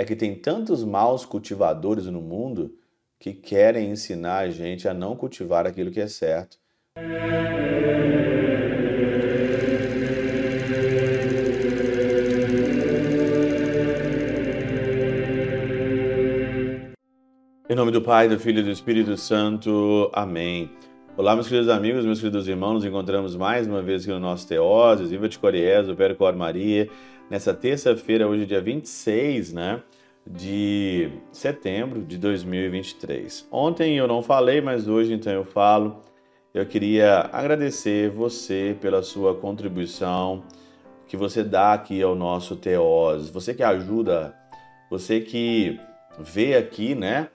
é que tem tantos maus cultivadores no mundo que querem ensinar a gente a não cultivar aquilo que é certo. Em nome do Pai, do Filho e do Espírito Santo. Amém. Olá, meus queridos amigos, meus queridos irmãos, nos encontramos mais uma vez aqui no nosso Teoses, Viva de Coriés, o Percor Maria, nessa terça-feira, hoje dia 26, né, de setembro de 2023. Ontem eu não falei, mas hoje então eu falo. Eu queria agradecer você pela sua contribuição que você dá aqui ao nosso Teoses, você que ajuda, você que vê aqui, né,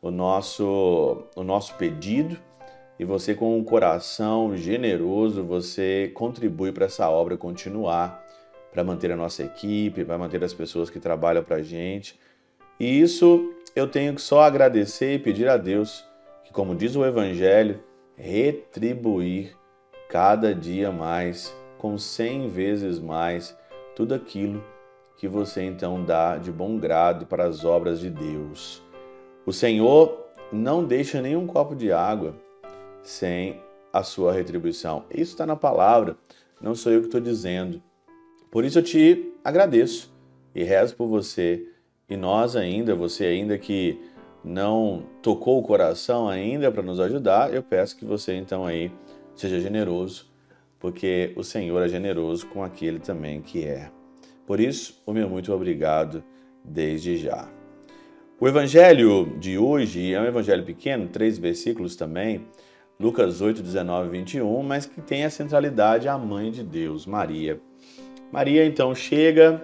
o nosso, o nosso pedido e você, com um coração generoso, você contribui para essa obra continuar, para manter a nossa equipe, para manter as pessoas que trabalham para a gente. E isso eu tenho que só agradecer e pedir a Deus que, como diz o Evangelho, retribuir cada dia mais, com cem vezes mais, tudo aquilo que você então dá de bom grado para as obras de Deus. O Senhor não deixa nenhum copo de água sem a sua retribuição. Isso está na palavra, não sou eu que estou dizendo. Por isso eu te agradeço e rezo por você. E nós ainda, você ainda que não tocou o coração ainda para nos ajudar, eu peço que você então aí seja generoso, porque o Senhor é generoso com aquele também que é. Por isso, o meu muito obrigado desde já. O evangelho de hoje é um evangelho pequeno, três versículos também, Lucas 8, 19 e 21, mas que tem a centralidade a mãe de Deus, Maria. Maria então chega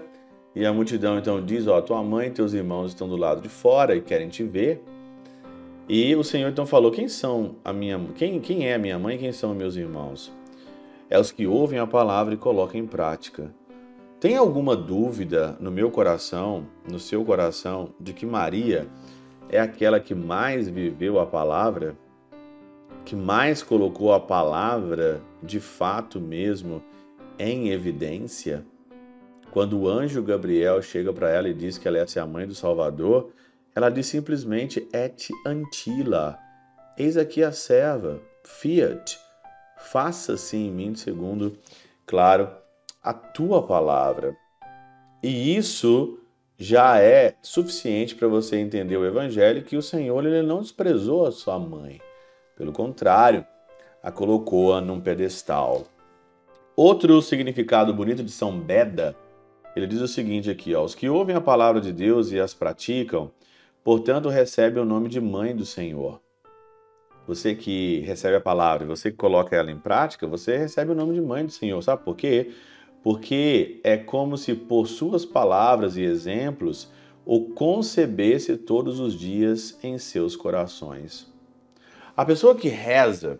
e a multidão então diz: Ó, tua mãe e teus irmãos estão do lado de fora e querem te ver. E o Senhor então falou: Quem são a minha quem, quem é a minha mãe e quem são meus irmãos? É os que ouvem a palavra e colocam em prática. Tem alguma dúvida no meu coração, no seu coração, de que Maria é aquela que mais viveu a palavra? que mais colocou a palavra de fato mesmo em evidência, quando o anjo Gabriel chega para ela e diz que ela é a mãe do Salvador, ela diz simplesmente et antila, eis aqui a serva, fiat, faça-se em mim segundo, claro, a tua palavra. E isso já é suficiente para você entender o evangelho que o Senhor ele não desprezou a sua mãe. Pelo contrário, a colocou-a num pedestal. Outro significado bonito de São Beda, ele diz o seguinte aqui, ó, os que ouvem a palavra de Deus e as praticam, portanto recebem o nome de mãe do Senhor. Você que recebe a palavra e você que coloca ela em prática, você recebe o nome de mãe do Senhor. Sabe por quê? Porque é como se por suas palavras e exemplos o concebesse todos os dias em seus corações. A pessoa que reza,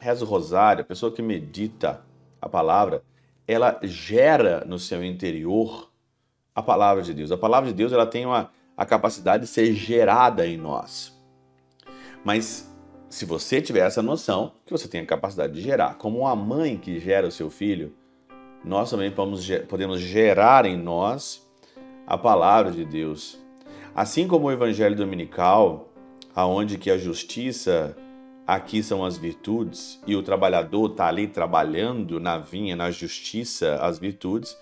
reza o rosário, a pessoa que medita a palavra, ela gera no seu interior a palavra de Deus. A palavra de Deus ela tem uma, a capacidade de ser gerada em nós. Mas se você tiver essa noção, que você tem a capacidade de gerar, como uma mãe que gera o seu filho, nós também podemos, gerar em nós a palavra de Deus. Assim como o evangelho dominical aonde que a justiça aqui são as virtudes e o trabalhador está ali trabalhando na vinha, na justiça, as virtudes,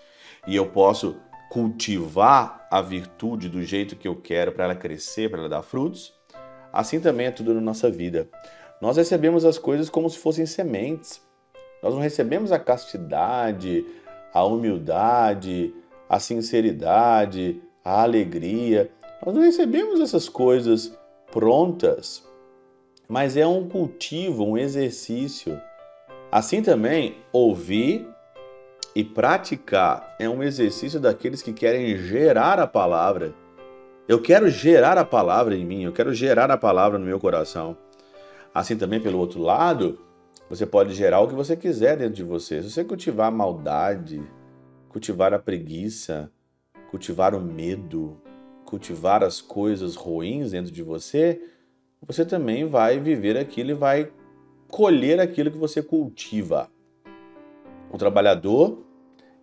e eu posso cultivar a virtude do jeito que eu quero para ela crescer, para ela dar frutos. Assim também é tudo na nossa vida. Nós recebemos as coisas como se fossem sementes. Nós não recebemos a castidade, a humildade, a sinceridade, a alegria. Nós não recebemos essas coisas prontas, mas é um cultivo, um exercício. Assim também, ouvir e praticar é um exercício daqueles que querem gerar a palavra. Eu quero gerar a palavra em mim, eu quero gerar a palavra no meu coração. Assim também, pelo outro lado, você pode gerar o que você quiser dentro de você. Se você cultivar a maldade, cultivar a preguiça, cultivar o medo, cultivar as coisas ruins dentro de você, você também vai viver aquilo e vai colher aquilo que você cultiva. O trabalhador,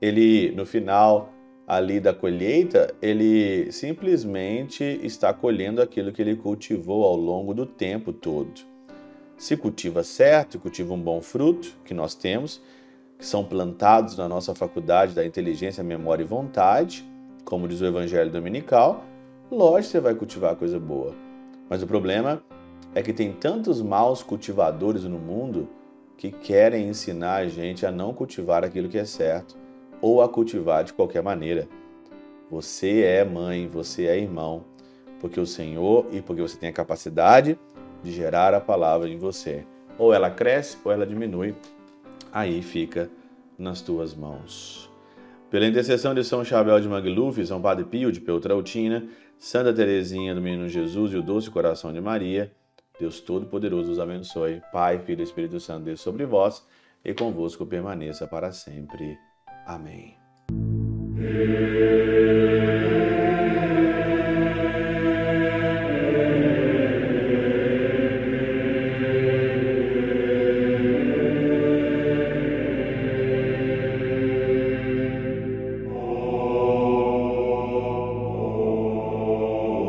ele no final ali da colheita, ele simplesmente está colhendo aquilo que ele cultivou ao longo do tempo todo. Se cultiva certo, cultiva um bom fruto, que nós temos, que são plantados na nossa faculdade da inteligência, memória e vontade, como diz o Evangelho Dominical, lógico que você vai cultivar coisa boa. Mas o problema é que tem tantos maus cultivadores no mundo que querem ensinar a gente a não cultivar aquilo que é certo ou a cultivar de qualquer maneira. Você é mãe, você é irmão, porque o Senhor e porque você tem a capacidade de gerar a palavra em você. Ou ela cresce ou ela diminui. Aí fica nas tuas mãos. Pela intercessão de São Chabel de Magluf, São Padre Pio de Peltrautina, Santa Teresinha do Menino Jesus e o Doce Coração de Maria, Deus Todo-Poderoso os abençoe. Pai, Filho e Espírito Santo, Deus sobre vós e convosco permaneça para sempre. Amém.